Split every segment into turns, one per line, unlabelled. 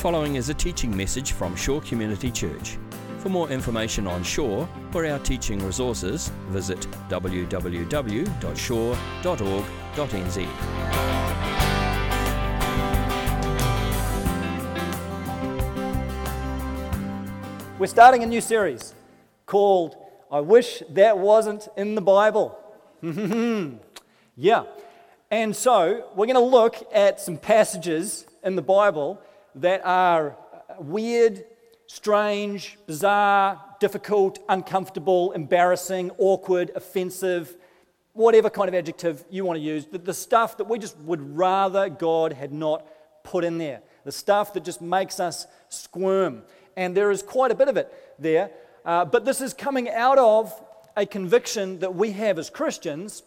following is a teaching message from Shore Community Church. For more information on Shore or our teaching resources, visit www.shore.org.nz.
We're starting a new series called I Wish That Wasn't in the Bible. yeah. And so we're going to look at some passages in the Bible that are weird, strange, bizarre, difficult, uncomfortable, embarrassing, awkward, offensive, whatever kind of adjective you want to use. The, the stuff that we just would rather God had not put in there. The stuff that just makes us squirm and there is quite a bit of it there. Uh, but this is coming out of a conviction that we have as Christians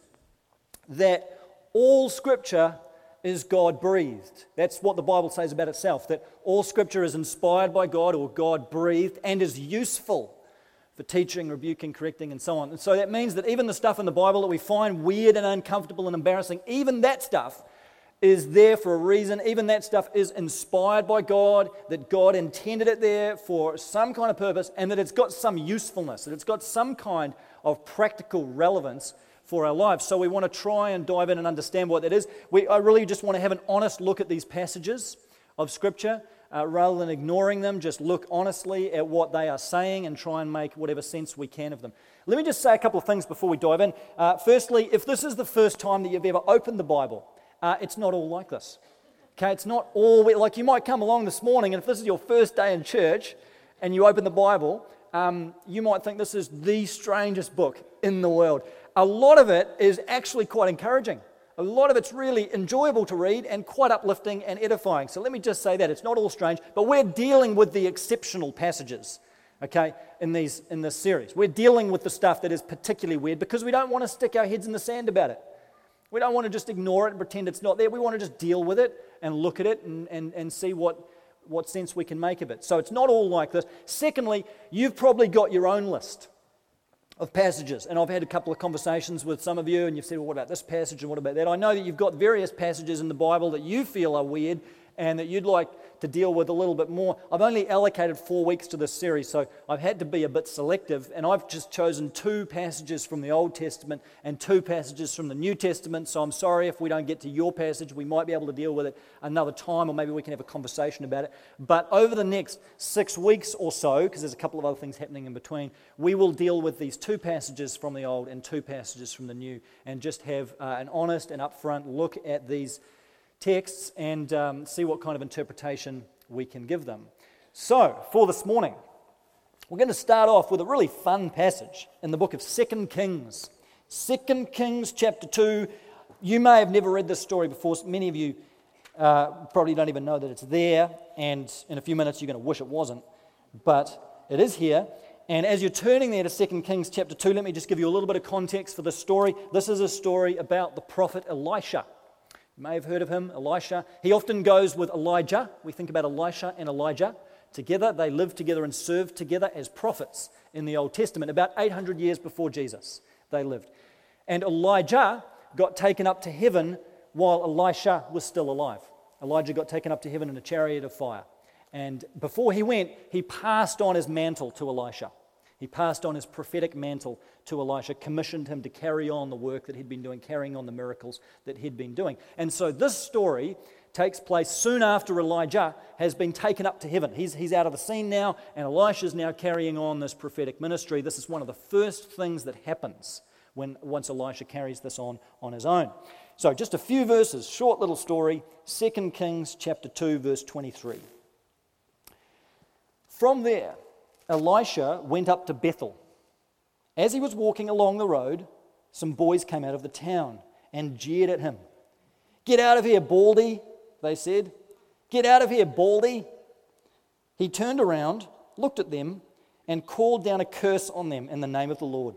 that all scripture is God breathed. That's what the Bible says about itself that all scripture is inspired by God or God breathed and is useful for teaching, rebuking, correcting, and so on. And so that means that even the stuff in the Bible that we find weird and uncomfortable and embarrassing, even that stuff is there for a reason. Even that stuff is inspired by God, that God intended it there for some kind of purpose, and that it's got some usefulness, that it's got some kind of practical relevance for our lives. So we want to try and dive in and understand what that is. We, I really just want to have an honest look at these passages of Scripture. Uh, rather than ignoring them, just look honestly at what they are saying and try and make whatever sense we can of them. Let me just say a couple of things before we dive in. Uh, firstly, if this is the first time that you've ever opened the Bible, uh, it's not all like this. Okay, it's not all like you might come along this morning, and if this is your first day in church and you open the Bible, um, you might think this is the strangest book in the world. A lot of it is actually quite encouraging. A lot of it's really enjoyable to read and quite uplifting and edifying. So let me just say that it's not all strange, but we're dealing with the exceptional passages, okay, in, these, in this series. We're dealing with the stuff that is particularly weird because we don't want to stick our heads in the sand about it. We don't want to just ignore it and pretend it's not there. We want to just deal with it and look at it and, and, and see what, what sense we can make of it. So it's not all like this. Secondly, you've probably got your own list of passages. And I've had a couple of conversations with some of you, and you've said, well, what about this passage and what about that? I know that you've got various passages in the Bible that you feel are weird and that you'd like to deal with a little bit more. I've only allocated four weeks to this series, so I've had to be a bit selective, and I've just chosen two passages from the Old Testament and two passages from the New Testament. So I'm sorry if we don't get to your passage. We might be able to deal with it another time, or maybe we can have a conversation about it. But over the next six weeks or so, because there's a couple of other things happening in between, we will deal with these two passages from the Old and two passages from the New, and just have uh, an honest and upfront look at these texts and um, see what kind of interpretation we can give them. So, for this morning, we're going to start off with a really fun passage in the book of Second Kings. Second Kings chapter 2. You may have never read this story before. Many of you uh, probably don't even know that it's there, and in a few minutes you're going to wish it wasn't. But it is here. And as you're turning there to 2 Kings chapter 2, let me just give you a little bit of context for this story. This is a story about the prophet Elisha. You may have heard of him, Elisha. He often goes with Elijah. We think about Elisha and Elijah together. They lived together and served together as prophets in the Old Testament. About 800 years before Jesus, they lived. And Elijah got taken up to heaven while Elisha was still alive. Elijah got taken up to heaven in a chariot of fire. And before he went, he passed on his mantle to Elisha. He passed on his prophetic mantle to Elisha, commissioned him to carry on the work that he'd been doing, carrying on the miracles that he'd been doing. And so this story takes place soon after Elijah has been taken up to heaven. He's, he's out of the scene now, and Elisha's now carrying on this prophetic ministry. This is one of the first things that happens when once Elisha carries this on on his own. So just a few verses, short little story, 2 Kings chapter 2 verse 23. From there, Elisha went up to Bethel. As he was walking along the road, some boys came out of the town and jeered at him. Get out of here, Baldy, they said. Get out of here, Baldy. He turned around, looked at them, and called down a curse on them in the name of the Lord.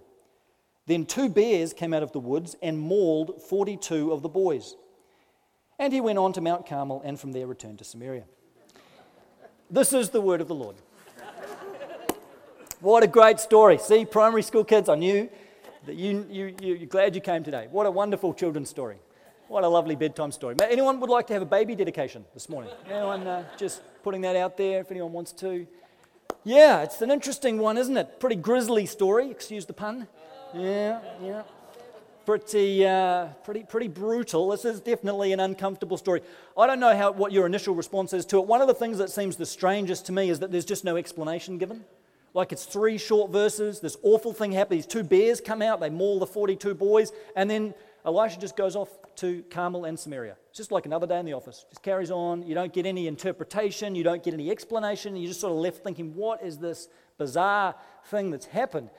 Then two bears came out of the woods and mauled 42 of the boys. And he went on to Mount Carmel and from there returned to Samaria. This is the word of the Lord. What a great story. See, primary school kids, I knew that you, you, you, are glad you came today. What a wonderful children's story. What a lovely bedtime story. Anyone would like to have a baby dedication this morning? Anyone uh, just putting that out there if anyone wants to? Yeah, it's an interesting one, isn't it? Pretty grisly story, excuse the pun. Yeah, yeah. Pretty, uh, pretty, pretty brutal. This is definitely an uncomfortable story. I don't know how, what your initial response is to it. One of the things that seems the strangest to me is that there's just no explanation given. Like it's three short verses. This awful thing happens. These two bears come out, they maul the 42 boys, and then Elisha just goes off to Carmel and Samaria. It's just like another day in the office. Just carries on. You don't get any interpretation. You don't get any explanation. You're just sort of left thinking, what is this bizarre thing that's happened?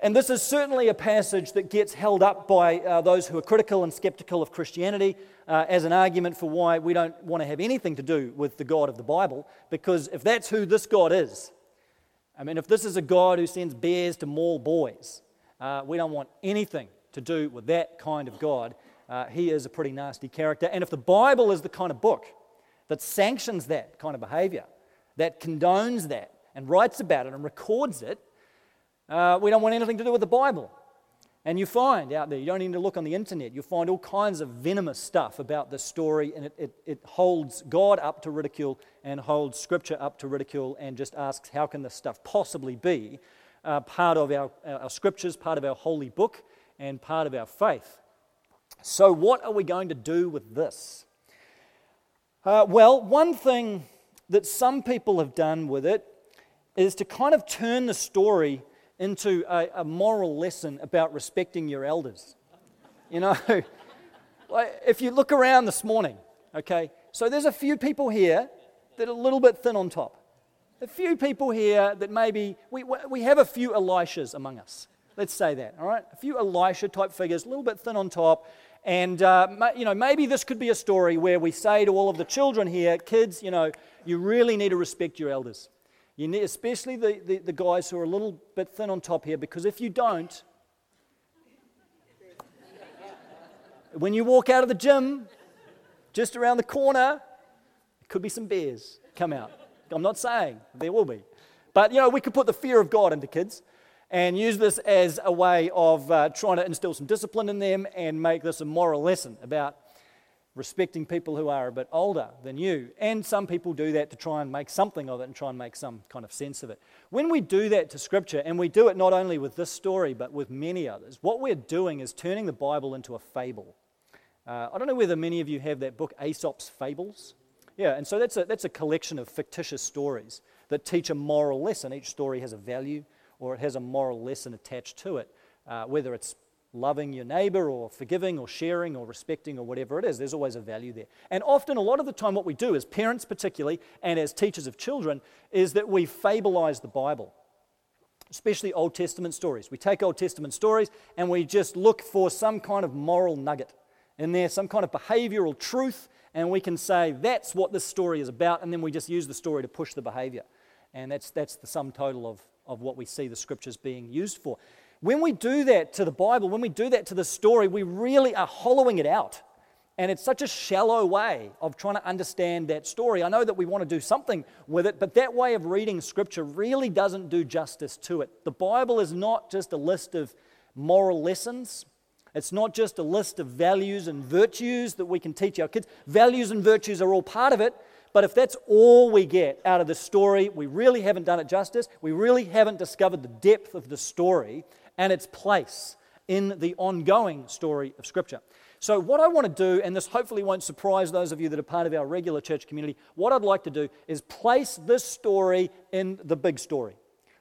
And this is certainly a passage that gets held up by uh, those who are critical and skeptical of Christianity uh, as an argument for why we don't want to have anything to do with the God of the Bible. Because if that's who this God is, I mean, if this is a God who sends bears to maul boys, uh, we don't want anything to do with that kind of God. Uh, he is a pretty nasty character. And if the Bible is the kind of book that sanctions that kind of behavior, that condones that, and writes about it and records it, uh, we don't want anything to do with the Bible. And you find out there, you don't need to look on the internet, you find all kinds of venomous stuff about this story, and it, it, it holds God up to ridicule and holds Scripture up to ridicule and just asks, how can this stuff possibly be uh, part of our, our Scriptures, part of our holy book? and part of our faith. So, what are we going to do with this? Uh, well, one thing that some people have done with it is to kind of turn the story into a, a moral lesson about respecting your elders. You know, if you look around this morning, okay, so there's a few people here that are a little bit thin on top. A few people here that maybe, we, we have a few Elishas among us. Let's say that, all right? A few Elisha type figures, a little bit thin on top. And, uh, you know, maybe this could be a story where we say to all of the children here, kids, you know, you really need to respect your elders. You need, especially the, the, the guys who are a little bit thin on top here, because if you don't, when you walk out of the gym, just around the corner, there could be some bears come out. I'm not saying there will be. But, you know, we could put the fear of God into kids and use this as a way of uh, trying to instill some discipline in them and make this a moral lesson about respecting people who are a bit older than you. And some people do that to try and make something of it and try and make some kind of sense of it. When we do that to Scripture, and we do it not only with this story but with many others, what we're doing is turning the Bible into a fable. Uh, I don't know whether many of you have that book, Aesop's Fables. Yeah, and so that's a, that's a collection of fictitious stories that teach a moral lesson. Each story has a value or it has a moral lesson attached to it, uh, whether it's loving your neighbor or forgiving or sharing or respecting or whatever it is. There's always a value there. And often, a lot of the time, what we do as parents, particularly, and as teachers of children, is that we fableize the Bible, especially Old Testament stories. We take Old Testament stories and we just look for some kind of moral nugget in there, some kind of behavioral truth, and we can say that's what this story is about, and then we just use the story to push the behavior. And that's, that's the sum total of, of what we see the scriptures being used for. When we do that to the Bible, when we do that to the story, we really are hollowing it out. And it's such a shallow way of trying to understand that story. I know that we want to do something with it, but that way of reading Scripture really doesn't do justice to it. The Bible is not just a list of moral lessons, it's not just a list of values and virtues that we can teach our kids. Values and virtues are all part of it, but if that's all we get out of the story, we really haven't done it justice. We really haven't discovered the depth of the story and its place in the ongoing story of Scripture. So, what I want to do, and this hopefully won't surprise those of you that are part of our regular church community, what I'd like to do is place this story in the big story.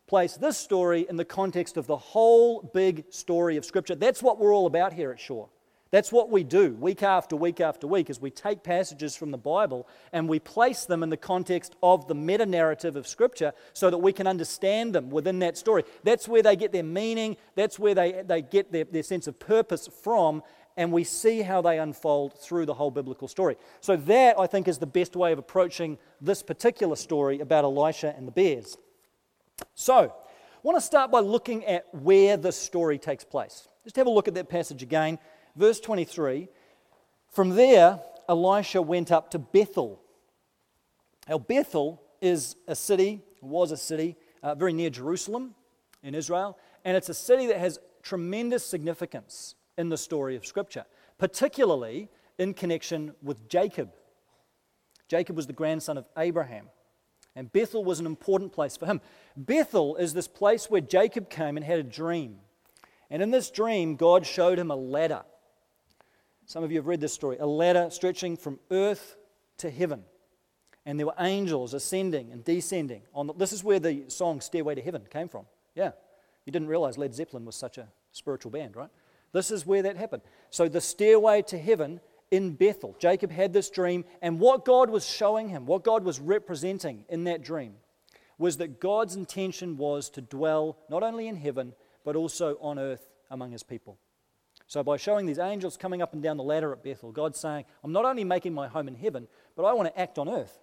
Place this story in the context of the whole big story of Scripture. That's what we're all about here at Shore. That's what we do week after week after week is we take passages from the Bible and we place them in the context of the meta narrative of Scripture so that we can understand them within that story. That's where they get their meaning, that's where they, they get their, their sense of purpose from, and we see how they unfold through the whole biblical story. So, that I think is the best way of approaching this particular story about Elisha and the bears. So, I want to start by looking at where this story takes place. Just have a look at that passage again verse 23 From there, Elisha went up to Bethel. Now, Bethel is a city, was a city, uh, very near Jerusalem in Israel, and it's a city that has tremendous significance in the story of Scripture, particularly in connection with Jacob. Jacob was the grandson of Abraham. And Bethel was an important place for him. Bethel is this place where Jacob came and had a dream. And in this dream, God showed him a ladder. Some of you have read this story a ladder stretching from earth to heaven. And there were angels ascending and descending. On the, this is where the song Stairway to Heaven came from. Yeah. You didn't realize Led Zeppelin was such a spiritual band, right? This is where that happened. So the stairway to heaven in Bethel. Jacob had this dream, and what God was showing him, what God was representing in that dream, was that God's intention was to dwell not only in heaven, but also on earth among his people. So, by showing these angels coming up and down the ladder at Bethel, God's saying, I'm not only making my home in heaven, but I want to act on earth.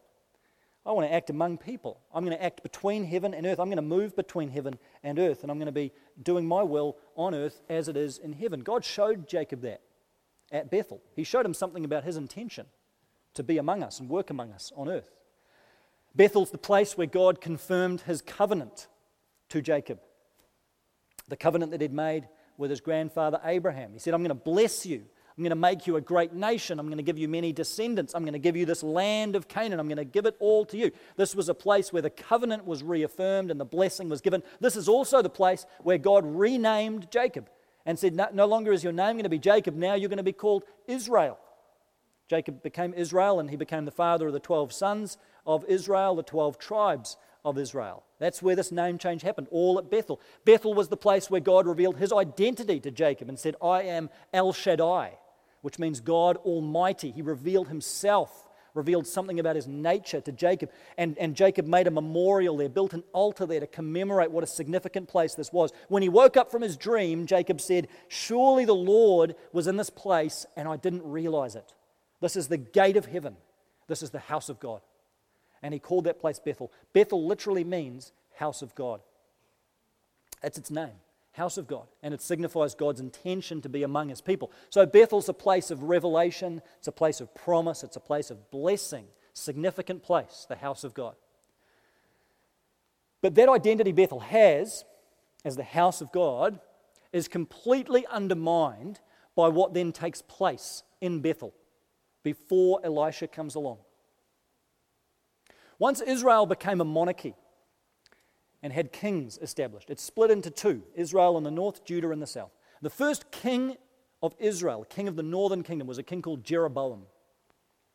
I want to act among people. I'm going to act between heaven and earth. I'm going to move between heaven and earth, and I'm going to be doing my will on earth as it is in heaven. God showed Jacob that at Bethel. He showed him something about his intention to be among us and work among us on earth. Bethel's the place where God confirmed his covenant to Jacob, the covenant that he'd made with his grandfather Abraham. He said, I'm going to bless you I'm going to make you a great nation. I'm going to give you many descendants. I'm going to give you this land of Canaan. I'm going to give it all to you. This was a place where the covenant was reaffirmed and the blessing was given. This is also the place where God renamed Jacob and said, No, no longer is your name going to be Jacob, now you're going to be called Israel. Jacob became Israel and he became the father of the 12 sons of Israel, the 12 tribes of Israel. That's where this name change happened, all at Bethel. Bethel was the place where God revealed his identity to Jacob and said, I am El Shaddai which means God Almighty. He revealed himself, revealed something about his nature to Jacob. And, and Jacob made a memorial there, built an altar there to commemorate what a significant place this was. When he woke up from his dream, Jacob said, Surely the Lord was in this place, and I didn't realize it. This is the gate of heaven, this is the house of God. And he called that place Bethel. Bethel literally means house of God. That's its name house of God, and it signifies God's intention to be among his people. So Bethel's a place of revelation, it's a place of promise, it's a place of blessing, significant place, the house of God. But that identity Bethel has as the house of God is completely undermined by what then takes place in Bethel before Elisha comes along. Once Israel became a monarchy, and had kings established. it split into two Israel in the north, Judah in the south. The first king of Israel, king of the northern kingdom, was a king called Jeroboam.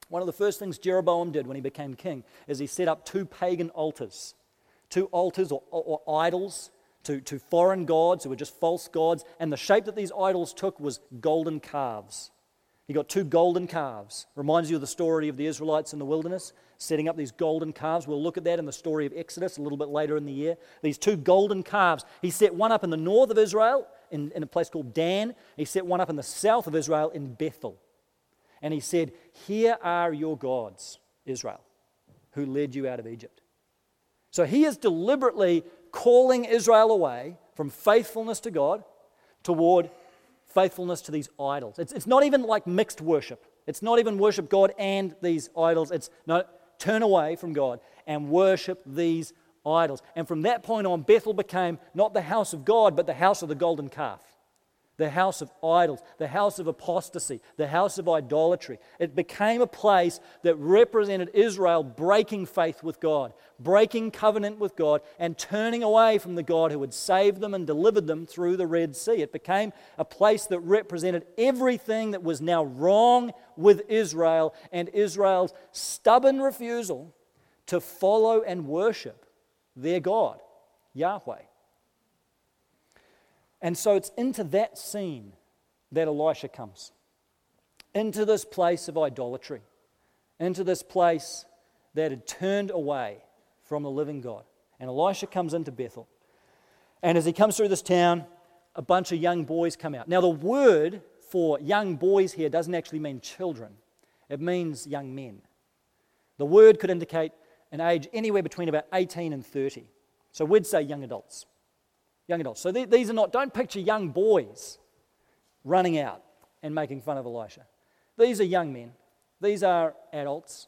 One of the first things Jeroboam did when he became king is he set up two pagan altars, two altars or, or, idols to, to foreign gods who were just false gods, and the shape that these idols took was golden calves. He got two golden calves. Reminds you of the story of the Israelites in the wilderness, setting up these golden calves. We'll look at that in the story of Exodus a little bit later in the year. These two golden calves. He set one up in the north of Israel, in, in a place called Dan. He set one up in the south of Israel, in Bethel. And he said, Here are your gods, Israel, who led you out of Egypt. So he is deliberately calling Israel away from faithfulness to God toward faithfulness to these idols. It's, it's not even like mixed worship. It's not even worship God and these idols. It's no, turn away from God and worship these idols. And from that point on, Bethel became not the house of God, but the house of the golden calf the house of idols, the house of apostasy, the house of idolatry. It became a place that represented Israel breaking faith with God, breaking covenant with God, and turning away from the God who had saved them and delivered them through the Red Sea. It became a place that represented everything that was now wrong with Israel and Israel's stubborn refusal to follow and worship their God, Yahweh. And so it's into that scene that Elisha comes into this place of idolatry, into this place that had turned away from the living God. And Elisha comes into Bethel. And as he comes through this town, a bunch of young boys come out. Now, the word for young boys here doesn't actually mean children, it means young men. The word could indicate an age anywhere between about 18 and 30. So we'd say young adults young adults. So these are not, don't picture young boys running out and making fun of Elisha. These are young men, these are adults.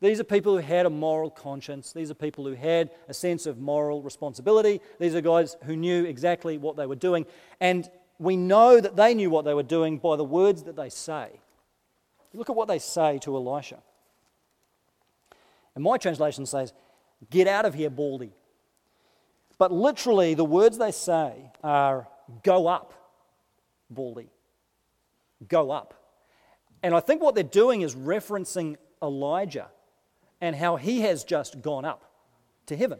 These are people who had a moral conscience. These are people who had a sense of moral responsibility. These are guys who knew exactly what they were doing. And we know that they knew what they were doing by the words that they say. Look at what they say to Elisha. And my translation says, Get out of here, Baldy. But literally, the words they say are, Go up, Baldy. Go up. And I think what they're doing is referencing Elijah and how he has just gone up to heaven.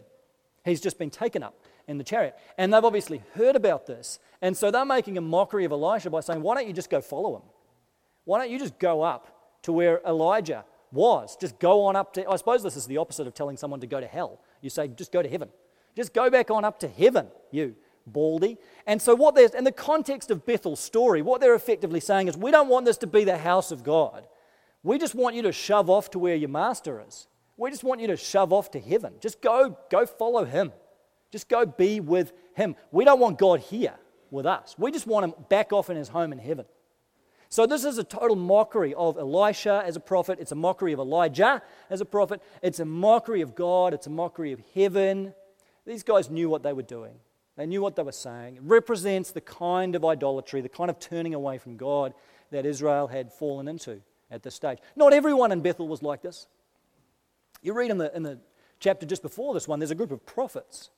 He's just been taken up in the chariot. And they've obviously heard about this. And so they're making a mockery of Elisha by saying, Why don't you just go follow him? Why don't you just go up to where Elijah was? Just go on up to, I suppose this is the opposite of telling someone to go to hell. You say, Just go to heaven. Just go back on up to heaven, you baldy. And so, what there's in the context of Bethel's story, what they're effectively saying is, we don't want this to be the house of God. We just want you to shove off to where your master is. We just want you to shove off to heaven. Just go, go follow him. Just go be with him. We don't want God here with us. We just want him back off in his home in heaven. So, this is a total mockery of Elisha as a prophet. It's a mockery of Elijah as a prophet. It's a mockery of God. It's a mockery of heaven. These guys knew what they were doing, they knew what they were saying. It represents the kind of idolatry, the kind of turning away from God that Israel had fallen into at this stage. Not everyone in Bethel was like this. You read in the, in the chapter just before this one, there's a group of prophets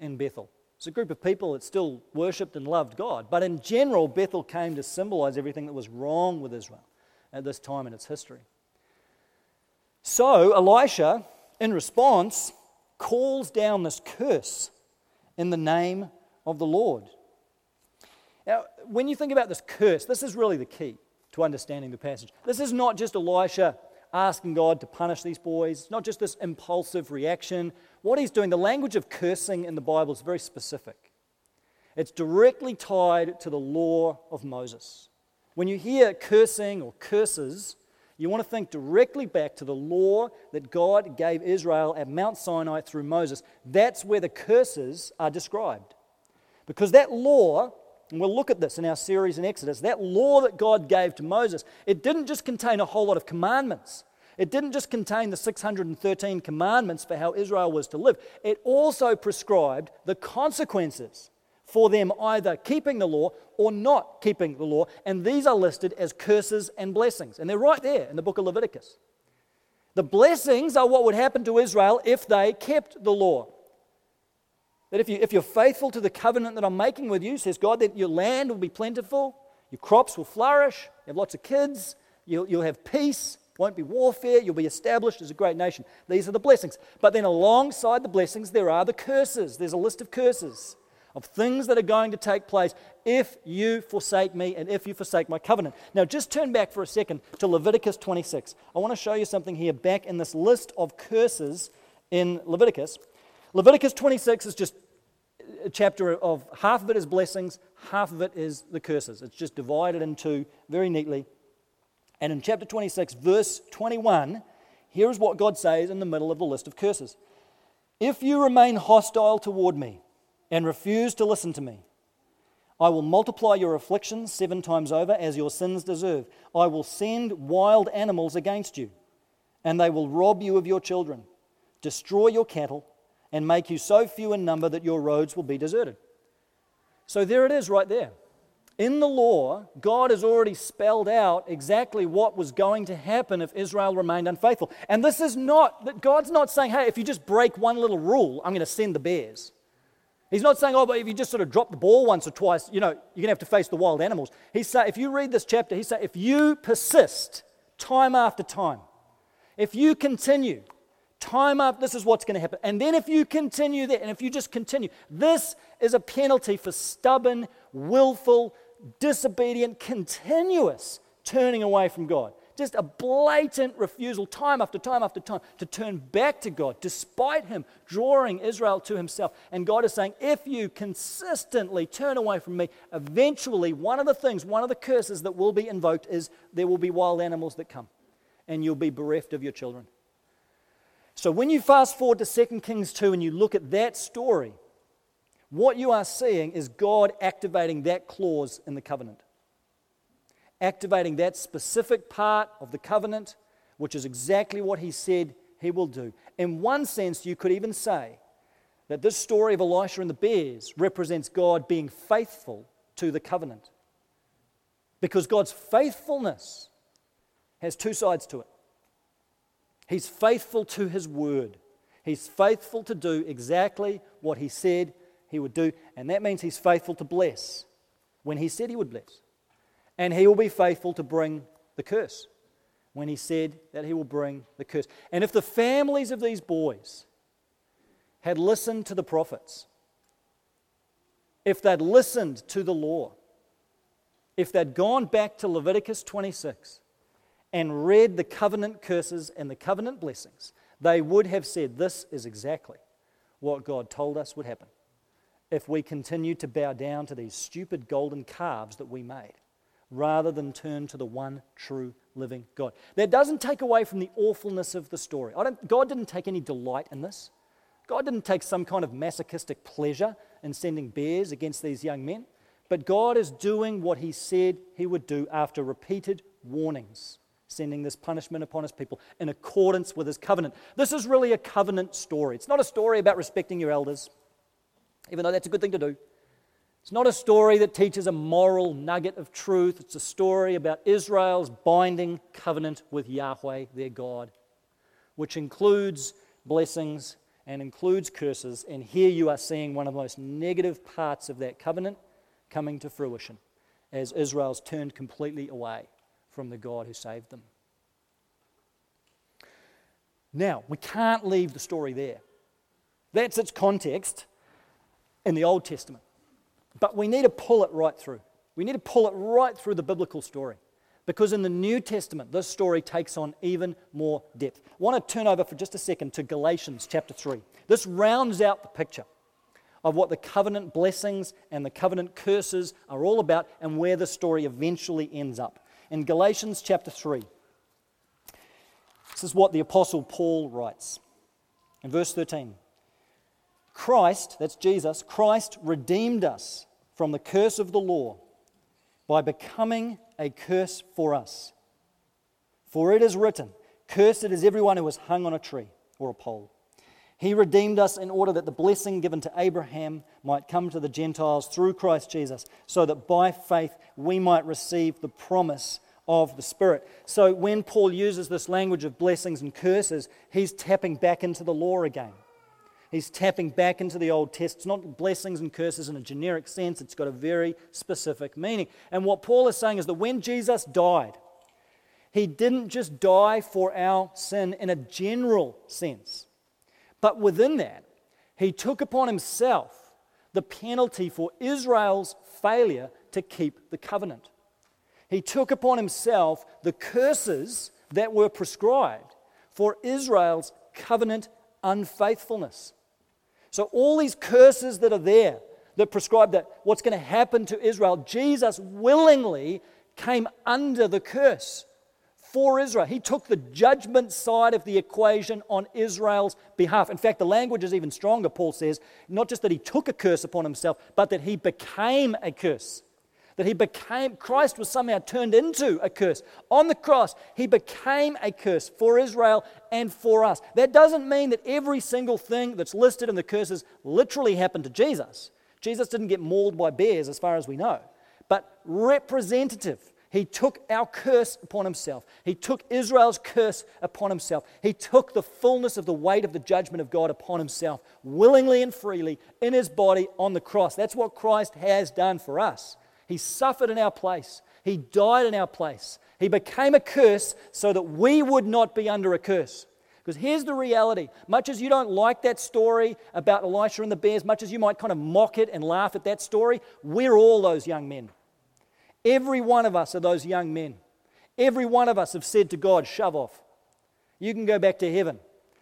in Bethel. It's a group of people that still worshipped and loved God. But in general, Bethel came to symbolize everything that was wrong with Israel at this time in its history. So Elisha, in response, calls down this curse in the name of the Lord. Now, when you think about this curse, this is really the key to understanding the passage. This is not just Elisha asking God to punish these boys, it's not just this impulsive reaction. What he's doing, the language of cursing in the Bible is very specific. It's directly tied to the law of Moses. When you hear cursing or curses, you want to think directly back to the law that God gave Israel at Mount Sinai through Moses. That's where the curses are described. Because that law, and we'll look at this in our series in Exodus, that law that God gave to Moses, it didn't just contain a whole lot of commandments. It didn't just contain the 613 commandments for how Israel was to live, it also prescribed the consequences for them either keeping the law or not keeping the law. And these are listed as curses and blessings. And they're right there in the book of Leviticus. The blessings are what would happen to Israel if they kept the law. That if, you, if you're faithful to the covenant that I'm making with you, says God, that your land will be plentiful, your crops will flourish, you have lots of kids, you'll, you'll have peace, won't be warfare, you'll be established as a great nation. These are the blessings. But then alongside the blessings, there are the curses. There's a list of curses of things that are going to take place if you forsake me and if you forsake my covenant. Now, just turn back for a second to Leviticus 26. I want to show you something here back in this list of curses in Leviticus. Leviticus 26 is just a chapter of half of it is blessings, half of it is the curses. It's just divided into very neatly. And in chapter 26, verse 21, here is what God says in the middle of the list of curses If you remain hostile toward me, and refuse to listen to me. I will multiply your afflictions seven times over as your sins deserve. I will send wild animals against you, and they will rob you of your children, destroy your cattle, and make you so few in number that your roads will be deserted. So there it is right there. In the law, God has already spelled out exactly what was going to happen if Israel remained unfaithful. And this is not that God's not saying, hey, if you just break one little rule, I'm going to send the bears. He's not saying, oh, but if you just sort of drop the ball once or twice, you know, you're going to have to face the wild animals. He's saying, if you read this chapter, he's saying, if you persist time after time, if you continue time after, this is what's going to happen. And then if you continue there, and if you just continue, this is a penalty for stubborn, willful, disobedient, continuous turning away from God. Just a blatant refusal, time after time after time, to turn back to God, despite Him drawing Israel to Himself. And God is saying, if you consistently turn away from me, eventually one of the things, one of the curses that will be invoked is there will be wild animals that come, and you'll be bereft of your children. So when you fast forward to 2 Kings 2 and you look at that story, what you are seeing is God activating that clause in the covenant activating that specific part of the covenant, which is exactly what he said he will do. In one sense, you could even say that this story of Elisha and the bears represents God being faithful to the covenant. Because God's faithfulness has two sides to it. He's faithful to his word. He's faithful to do exactly what he said he would do, and that means he's faithful to bless when he said he would bless. And he will be faithful to bring the curse when he said that he will bring the curse. And if the families of these boys had listened to the prophets, if they'd listened to the law, if they'd gone back to Leviticus 26 and read the covenant curses and the covenant blessings, they would have said, This is exactly what God told us would happen if we continue to bow down to these stupid golden calves that we made rather than turn to the one true living God. That doesn't take away from the awfulness of the story. God didn't take any delight in this. God didn't take some kind of masochistic pleasure in sending bears against these young men. But God is doing what He said He would do after repeated warnings, sending this punishment upon His people in accordance with His covenant. This is really a covenant story. It's not a story about respecting your elders, even though that's a good thing to do. It's not a story that teaches a moral nugget of truth. It's a story about Israel's binding covenant with Yahweh, their God, which includes blessings and includes curses. And here you are seeing one of the most negative parts of that covenant coming to fruition as Israel's turned completely away from the God who saved them. Now, we can't leave the story there. That's its context in the Old Testament. But we need to pull it right through. We need to pull it right through the biblical story. Because in the New Testament, this story takes on even more depth. I want to turn over for just a second to Galatians chapter 3. This rounds out the picture of what the covenant blessings and the covenant curses are all about and where the story eventually ends up. In Galatians chapter 3, this is what the Apostle Paul writes in verse 13 Christ, that's Jesus, Christ redeemed us from the curse of the law by becoming a curse for us. For it is written, Cursed is everyone who is hung on a tree or a pole. He redeemed us in order that the blessing given to Abraham might come to the Gentiles through Christ Jesus, so that by faith we might receive the promise of the Spirit. So when Paul uses this language of blessings and curses, he's tapping back into the law again. He's tapping back into the Old Testament. It's not blessings and curses in a generic sense, it's got a very specific meaning. And what Paul is saying is that when Jesus died, he didn't just die for our sin in a general sense, but within that, he took upon himself the penalty for Israel's failure to keep the covenant. He took upon himself the curses that were prescribed for Israel's covenant unfaithfulness. So, all these curses that are there that prescribe that what's going to happen to Israel, Jesus willingly came under the curse for Israel. He took the judgment side of the equation on Israel's behalf. In fact, the language is even stronger, Paul says, not just that he took a curse upon himself, but that he became a curse that he became, Christ was somehow turned into a curse. On the cross, he became a curse for Israel and for us. That doesn't mean that every single thing that's listed in the curses literally happened to Jesus. Jesus didn't get mauled by bears, as far as we know, but representative. He took our curse upon himself. He took Israel's curse upon himself. He took the fullness of the weight of the judgment of God upon himself, willingly and freely, in his body on the cross. That's what Christ has done for us. He suffered in our place. He died in our place. He became a curse so that we would not be under a curse. Because here's the reality much as you don't like that story about Elisha and the bears, much as you might kind of mock it and laugh at that story, we're all those young men. Every one of us are those young men. Every one of us have said to God, shove off. You can go back to heaven.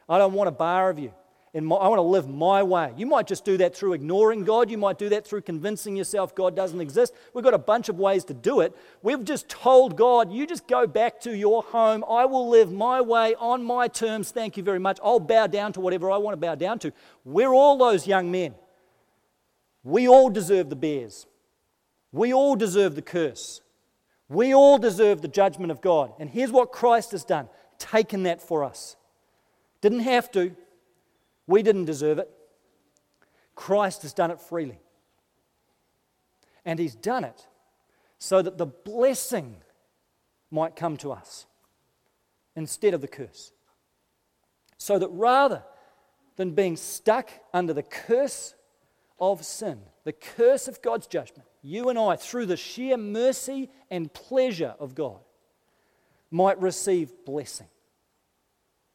I don't want a bar of you my, I want to live my way. You might just do that through ignoring God. You might do that through convincing yourself God doesn't exist. We've got a bunch of ways to do it. We've just told God, you just go back to your home. I will live my way on my terms. Thank you very much. I'll bow down to whatever I want to bow down to. We're all those young men. We all deserve the bears. We all deserve the curse. We all deserve the judgment of God. And here's what Christ has done taken that for us. Didn't have to, we didn't deserve it. Christ has done it freely. And He's done it so that the blessing might come to us. instead of the curse. So that rather than being stuck under the curse of sin, the curse of God's judgment, you and I, through the sheer mercy and pleasure of God, might receive blessing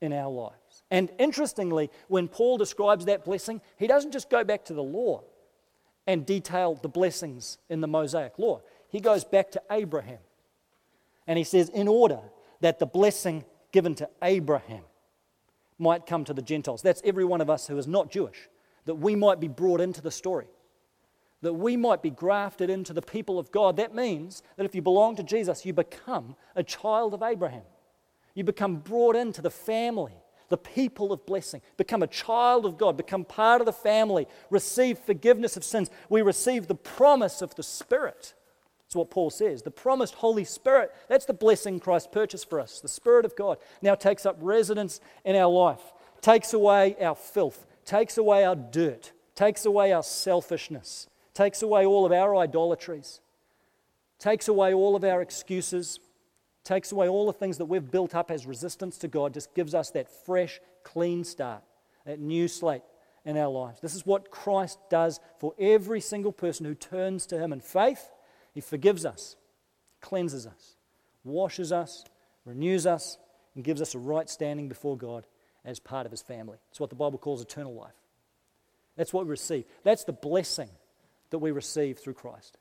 in our lives. And interestingly, when Paul describes that blessing, he doesn't just go back to the law and detail the blessings in the Mosaic law. He goes back to Abraham. And he says, in order that the blessing given to Abraham might come to the Gentiles. That's every one of us who is not Jewish, that we might be brought into the story, that we might be grafted into the people of God. That means that if you belong to Jesus, you become a child of Abraham. You become brought into the family, the people of blessing, become a child of God, become part of the family, receive forgiveness of sins. We receive the promise of the Spirit. That's what Paul says. The promised Holy Spirit, that's the blessing Christ purchased for us. The Spirit of God now takes up residence in our life, takes away our filth, takes away our dirt, takes away our selfishness, takes away all of our idolatries, takes away all of our excuses, takes away all the things that we've built up as resistance to God, just gives us that fresh, clean start, that new slate in our lives. This is what Christ does for every single person who turns to Him in faith he forgives us, cleanses us, washes us, renews us, and gives us a right standing before God as part of His family. It's what the Bible calls eternal life. That's what we receive. That's the blessing that we receive through Christ.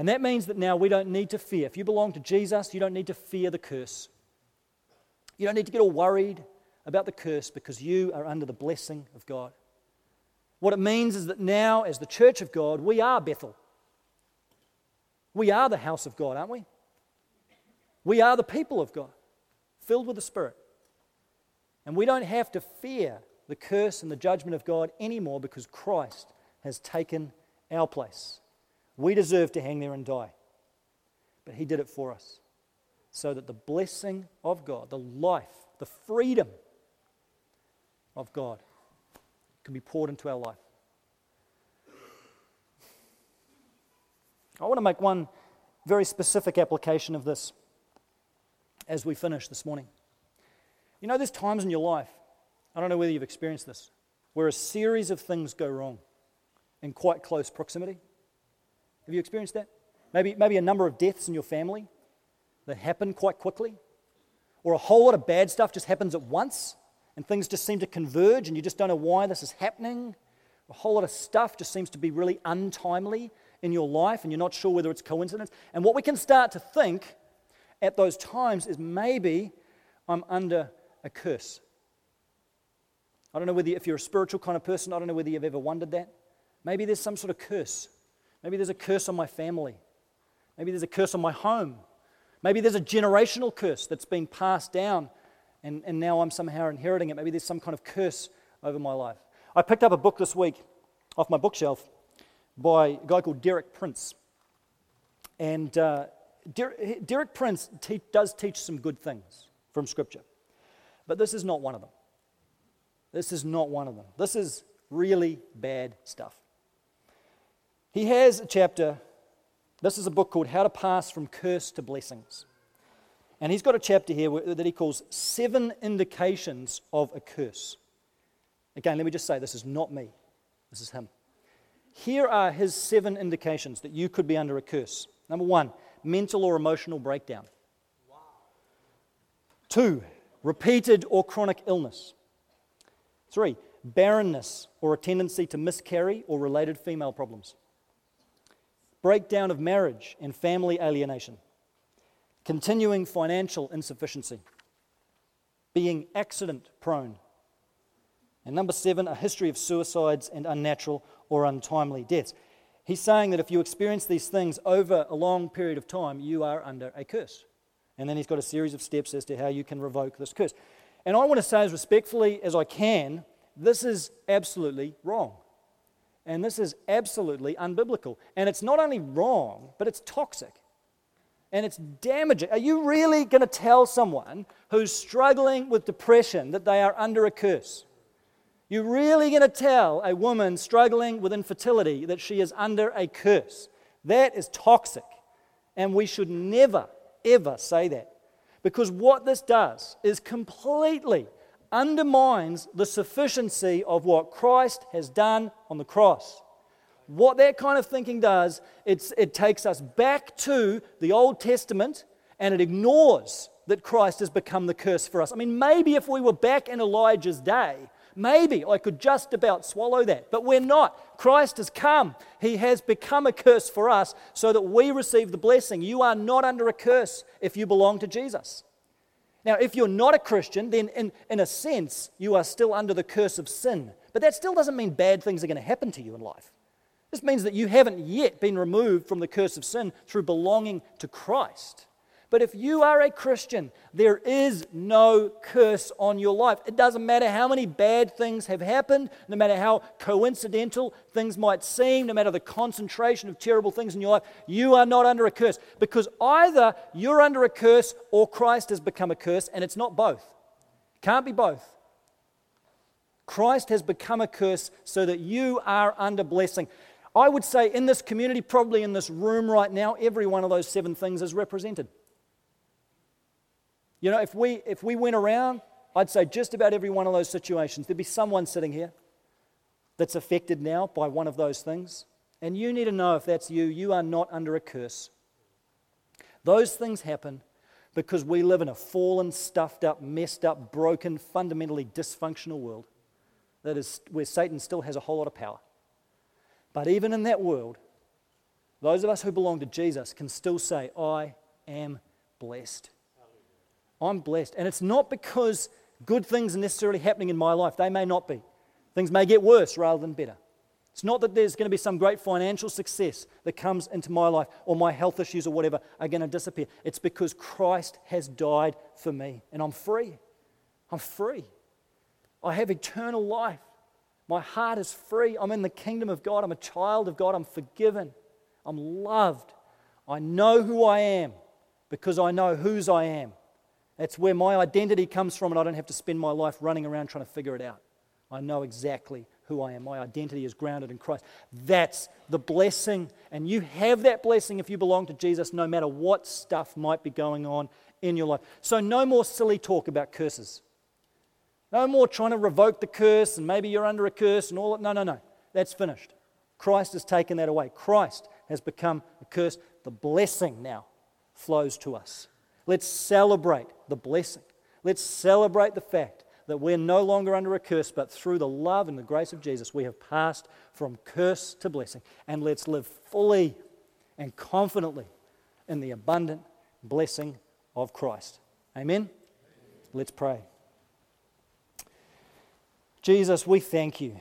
And that means that now we don't need to fear. If you belong to Jesus, you don't need to fear the curse. You don't need to get all worried about the curse because you are under the blessing of God. What it means is that now, as the church of God, we are Bethel. We are the house of God, aren't we? We are the people of God, filled with the Spirit. And we don't have to fear the curse and the judgment of God anymore because Christ has taken our place. We deserve to hang there and die, but He did it for us so that the blessing of God, the life, the freedom of God can be poured into our life. I want to make one very specific application of this as we finish this morning. You know, there's times in your life, I don't know whether you've experienced this, where a series of things go wrong in quite close proximity. Have you experienced that? Maybe, maybe a number of deaths in your family that happen quite quickly, or a whole lot of bad stuff just happens at once and things just seem to converge and you just don't know why this is happening. A whole lot of stuff just seems to be really untimely in your life and you're not sure whether it's coincidence. And what we can start to think at those times is maybe I'm under a curse. I don't know whether, if you're a spiritual kind of person, I don't know whether you've ever wondered that. Maybe there's some sort of curse. Maybe there's a curse on my family. Maybe there's a curse on my home. Maybe there's a generational curse that's been passed down and, and now I'm somehow inheriting it. Maybe there's some kind of curse over my life. I picked up a book this week off my bookshelf by a guy called Derek Prince. And uh, Der- Derek Prince te- does teach some good things from Scripture, but this is not one of them. This is not one of them. This is really bad stuff. He has a chapter, this is a book called How to Pass from Curse to Blessings. And he's got a chapter here that he calls Seven Indications of a Curse. Again, let me just say this is not me, this is him. Here are his seven indications that you could be under a curse. Number one, mental or emotional breakdown. Wow. Two, repeated or chronic illness. Three, barrenness or a tendency to miscarry or related female problems. Breakdown of marriage and family alienation. Continuing financial insufficiency. Being accident prone. And number seven, a history of suicides and unnatural or untimely deaths. He's saying that if you experience these things over a long period of time, you are under a curse. And then he's got a series of steps as to how you can revoke this curse. And I want to say as respectfully as I can, this is absolutely wrong. And this is absolutely unbiblical. And it's not only wrong, but it's toxic. And it's damaging. Are you really going to tell someone who's struggling with depression that they are under a curse? You're really going to tell a woman struggling with infertility that she is under a curse. That is toxic. And we should never, ever say that. Because what this does is completely undermines the sufficiency of what Christ has done on the cross. What that kind of thinking does, it takes us back to the Old Testament and it ignores that Christ has become the curse for us. I mean, maybe if we were back in Elijah's day, maybe I could just about swallow that. But we're not. Christ has come. He has become a curse for us so that we receive the blessing. You are not under a curse if you belong to Jesus. Now, if you're not a Christian, then in, in a sense, you are still under the curse of sin. But that still doesn't mean bad things are going to happen to you in life. This means that you haven't yet been removed from the curse of sin through belonging to Christ. But if you are a Christian, there is no curse on your life. It doesn't matter how many bad things have happened, no matter how coincidental things might seem, no matter the concentration of terrible things in your life, you are not under a curse. Because either you're under a curse or Christ has become a curse, and it's not both. Can't be both. Christ has become a curse so that you are under blessing. I would say in this community, probably in this room right now, every one of those seven things is represented. You know, if we, if we went around, I'd say just about every one of those situations, there'd be someone sitting here that's affected now by one of those things. And you need to know if that's you, you are not under a curse. Those things happen because we live in a fallen, stuffed up, messed up, broken, fundamentally dysfunctional world that is where Satan still has a whole lot of power. But even in that world, those of us who belong to Jesus can still say, I am blessed. I'm blessed. And it's not because good things are necessarily happening in my life, they may not be. Things may get worse rather than better. It's not that there's going to be some great financial success that comes into my life or my health issues or whatever are going to disappear. It's because Christ has died for me and I'm free. I'm free. I have eternal life. My heart is free. I'm in the kingdom of God. I'm a child of God. I'm forgiven. I'm loved. I know who I am because I know whose I am. That's where my identity comes from, and I don't have to spend my life running around trying to figure it out. I know exactly who I am. My identity is grounded in Christ. That's the blessing. And you have that blessing if you belong to Jesus, no matter what stuff might be going on in your life. So, no more silly talk about curses. No more trying to revoke the curse and maybe you're under a curse and all that. No, no, no. That's finished. Christ has taken that away. Christ has become a curse. The blessing now flows to us. Let's celebrate the blessing. Let's celebrate the fact that we're no longer under a curse, but through the love and the grace of Jesus, we have passed from curse to blessing. And let's live fully and confidently in the abundant blessing of Christ. Amen? Let's pray. Jesus, we thank you.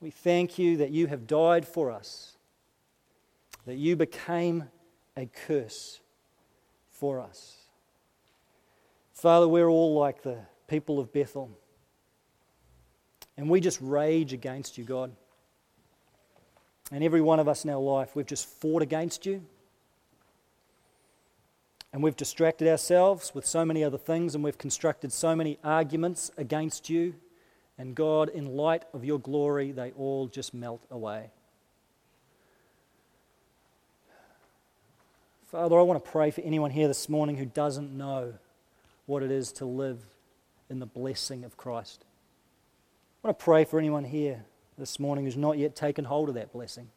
We thank you that you have died for us, that you became a curse for us. Father, we're all like the people of Bethel. And we just rage against you, God. And every one of us in our life, we've just fought against you. And we've distracted ourselves with so many other things, and we've constructed so many arguments against you. And God, in light of your glory, they all just melt away. Father, I want to pray for anyone here this morning who doesn't know what it is to live in the blessing of Christ. I want to pray for anyone here this morning who's not yet taken hold of that blessing,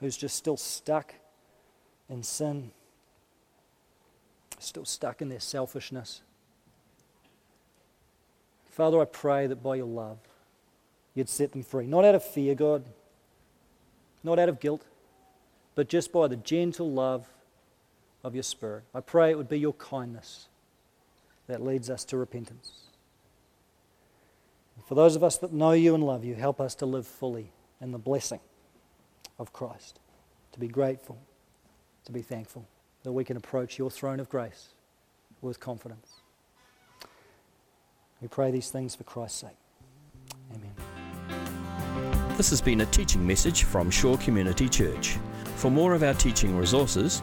who's just still stuck in sin, still stuck in their selfishness. Father, I pray that by your love, you'd set them free. Not out of fear, God, not out of guilt, but just by the gentle love of your Spirit. I pray it would be your kindness that leads us to repentance. For those of us that know you and love you, help us to live fully in the blessing of Christ, to be grateful, to be thankful, that we can approach your throne of grace with confidence. We pray these things for Christ's sake. Amen.
This has been a teaching message from Shore Community Church. For more of our teaching resources,